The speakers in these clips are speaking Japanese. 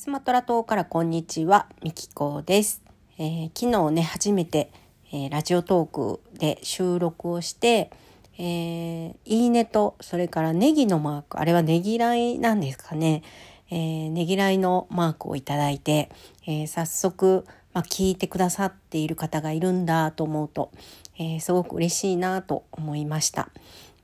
スマトラ島からこんにちは、みきこです。えー、昨日ね、初めて、えー、ラジオトークで収録をして、えー、いいねと、それからネギのマーク、あれはねぎらいなんですかね。えー、ねぎらいのマークをいただいて、えー、早速、まあ、聞いてくださっている方がいるんだと思うと、えー、すごく嬉しいなと思いました。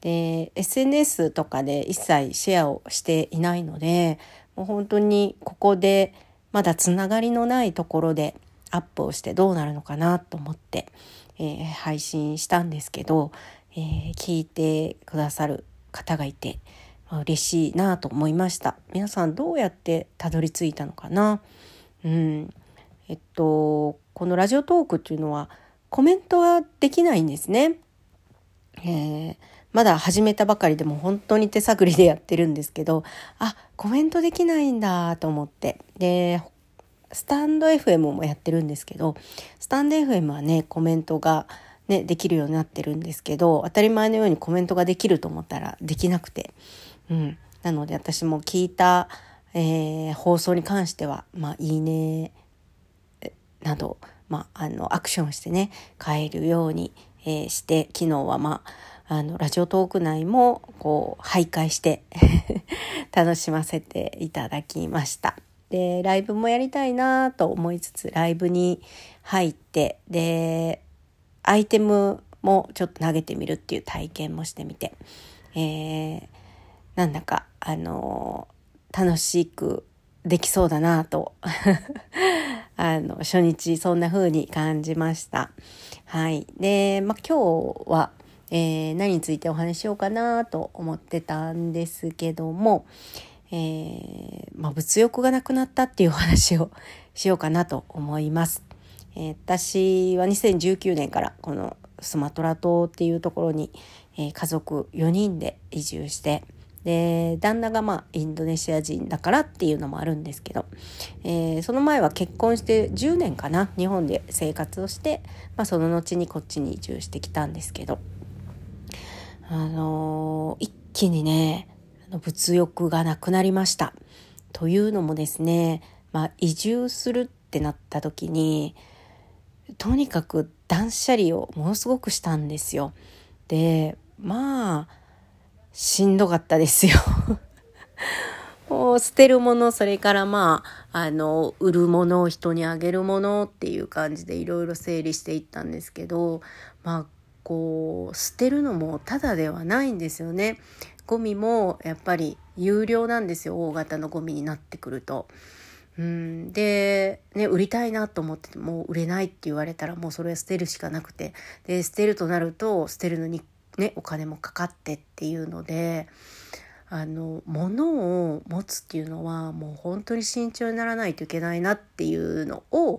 で SNS とかで一切シェアをしていないのでもう本当にここでまだつながりのないところでアップをしてどうなるのかなと思って、えー、配信したんですけど、えー、聞いてくださる方がいて、まあ、嬉しいなと思いました。皆さんどうやってたどり着いたのかな？うん。えっとこのラジオトークっていうのはコメントはできないんですね。えーまだ始めたばかりでも本当に手探りでやってるんですけど、あ、コメントできないんだと思って。で、スタンド FM もやってるんですけど、スタンド FM はね、コメントがね、できるようになってるんですけど、当たり前のようにコメントができると思ったらできなくて。うん。なので私も聞いた、えー、放送に関しては、まあ、いいね、など、まあ、あの、アクションしてね、変えるように、えー、して、昨日はまあ、あの、ラジオトーク内も、こう、徘徊して 楽しませていただきました。で、ライブもやりたいなと思いつつ、ライブに入って、で、アイテムもちょっと投げてみるっていう体験もしてみて、えー、なんだか、あの楽しくできそうだなと あの、初日そんな風に感じました。はい。で、ま、今日は、えー、何についてお話ししようかなと思ってたんですけども、えー、まあ、物欲がなくなったっていうお話をしようかなと思います。えー、私は2019年からこのスマトラ島っていうところに、え家族4人で移住してで旦那がまあインドネシア人だからっていうのもあるんですけど、えー、その前は結婚して10年かな日本で生活をして、まあ、その後にこっちに移住してきたんですけどあの、一気にね、物欲がなくなりました。というのもですね、まあ、移住するってなった時に、とにかく断捨離をものすごくしたんですよ。で、まあ、しんどかったですよ。もう捨てるもの、それからまあ、あの、売るものを、人にあげるものっていう感じでいろいろ整理していったんですけど、まあ、こう捨てるのもただではないんですよね。ゴミもやっぱり有料なんですよ大型のゴミになってくると。うん、で、ね、売りたいなと思ってても売れないって言われたらもうそれは捨てるしかなくてで捨てるとなると捨てるのに、ね、お金もかかってっていうのであの物を持つっていうのはもう本当に慎重にならないといけないなっていうのを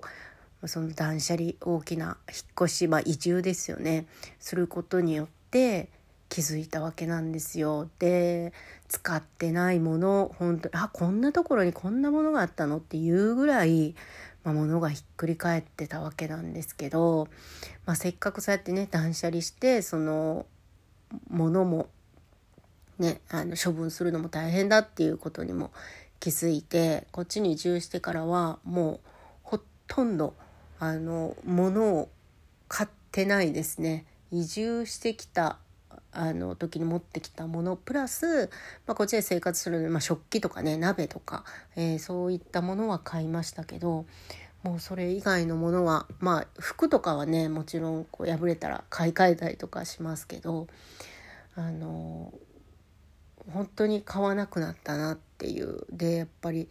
その断捨離大きな引っ越し、まあ、移住ですよねすることによって気づいたわけなんですよ。で使ってないもの本当あこんなところにこんなものがあったの？っていうぐらい、まあ、物がひっくり返ってたわけなんですけど、まあ、せっかくそうやってね断捨離してそのものもねあの処分するのも大変だっていうことにも気づいてこっちに移住してからはもうほとんどあの物を買ってないですね。移住してきたあの時に持ってきたもの。プラス、まあ、こっちで生活するので、まあ、食器とかね鍋とか、えー、そういったものは買いましたけどもうそれ以外のものはまあ服とかはねもちろんこう破れたら買い替えたりとかしますけどあの本当に買わなくなったなっていう。でやっぱり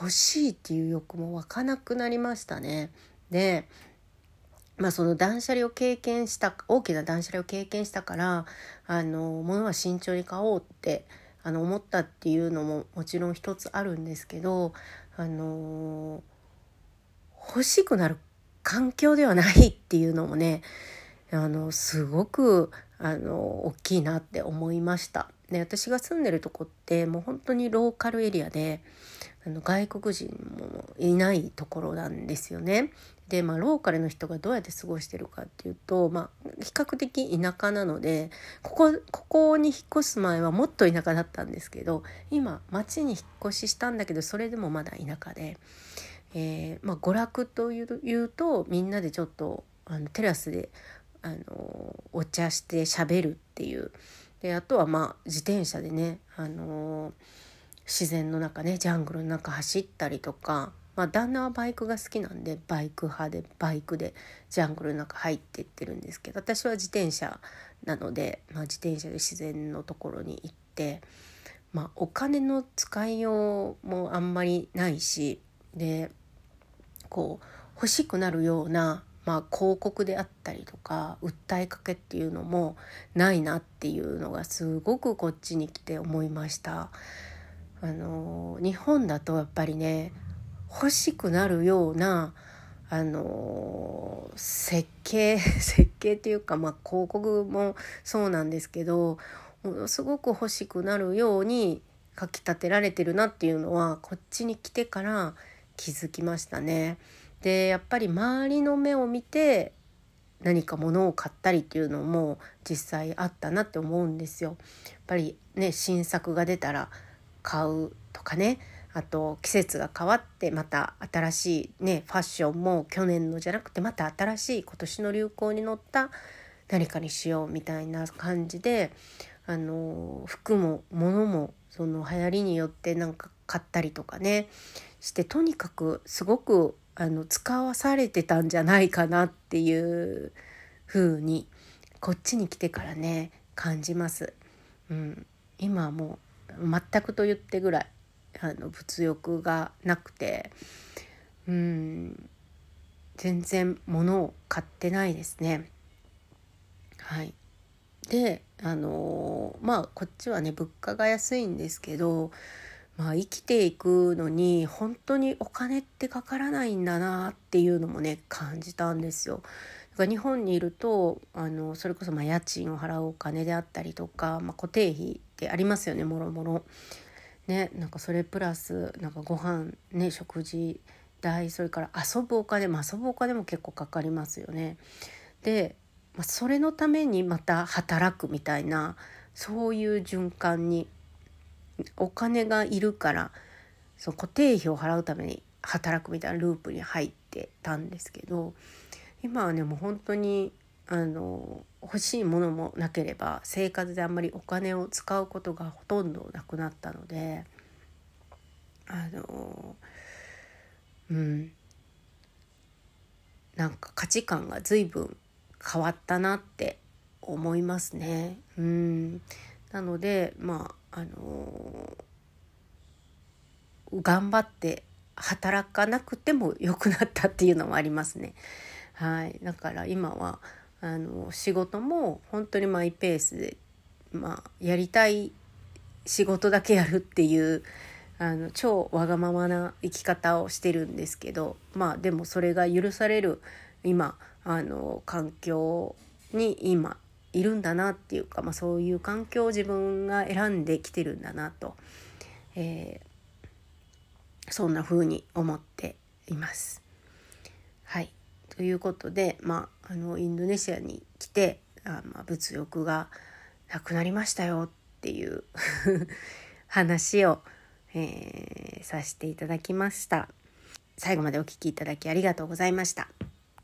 欲しいっていう欲も湧かなくなりましたね。でまあ、その断捨離を経験した大きな断捨離を経験したからあの物は慎重に買おうってあの思ったっていうのももちろん一つあるんですけどあの欲しくなる環境ではないっていうのもねあのすごくあの大きいなって思いました。で私が住んでるとこってもう本当にローカルエリアであの外国人もいないところなんですよね。でまあローカルの人がどうやって過ごしてるかっていうと、まあ、比較的田舎なのでここここに引っ越す前はもっと田舎だったんですけど今町に引っ越ししたんだけどそれでもまだ田舎で、えー、まあ、娯楽というとみんなでちょっとあのテラスであのお茶してしゃべるっていう。であとはまあ自転車でね、あの自然の中ねジャングルの中走ったりとかまあ、旦那はバイクが好きなんでバイク派でバイクでジャングルの中入っていってるんですけど私は自転車なので、まあ、自転車で自然のところに行って、まあ、お金の使いようもあんまりないしでこう欲しくなるような、まあ、広告であったりとか訴えかけっていうのもないなっていうのがすごくこっちに来て思いました。あの日本だとやっぱりね欲しくなるようなあの設計 設計っていうか、まあ、広告もそうなんですけどものすごく欲しくなるように書き立てられてるなっていうのはこっちに来てから気づきましたね。でやっぱり周りの目を見て何か物を買ったりっていうのも実際あったなって思うんですよ。やっぱりね新作が出たら買うとかねあと季節が変わってまた新しいねファッションも去年のじゃなくてまた新しい今年の流行に乗った何かにしようみたいな感じであの服も物もその流行りによってなんか買ったりとかねしてとにかくすごくあの使わされてたんじゃないかなっていう風にこっちに来てからね感じます。うん、今はもう全くと言ってぐらいあの物欲がなくてうん全然物を買ってないですね。はい、であのまあこっちはね物価が安いんですけど、まあ、生きていくのに本当にお金ってかからないんだなっていうのもね感じたんですよ。日本にいるとあのそれこそま家賃を払うお金であったりとか、まあ、固定費ってありますよねもろもろ。ねなんかそれプラスなんかご飯ね食事代それから遊ぶお金も遊ぶお金も結構かかりますよね。で、まあ、それのためにまた働くみたいなそういう循環にお金がいるからその固定費を払うために働くみたいなループに入ってたんですけど今はねもう本当にあの欲しいものもなければ生活であんまりお金を使うことがほとんどなくなったのであのうんなんか価値観が随分変わったなって思いますね。うんなのでまああの頑張って働かなくても良くなったっていうのもありますね。はい、だから今はあの仕事も本当にマイペースで、まあ、やりたい仕事だけやるっていうあの超わがままな生き方をしてるんですけどまあでもそれが許される今あの環境に今いるんだなっていうか、まあ、そういう環境を自分が選んできてるんだなと、えー、そんな風に思っています。はいということで、まあ、あのインドネシアに来てあ、まあ、物欲がなくなりましたよっていう 話を、えー、させていただきました。最後までお聴きいただきありがとうございました。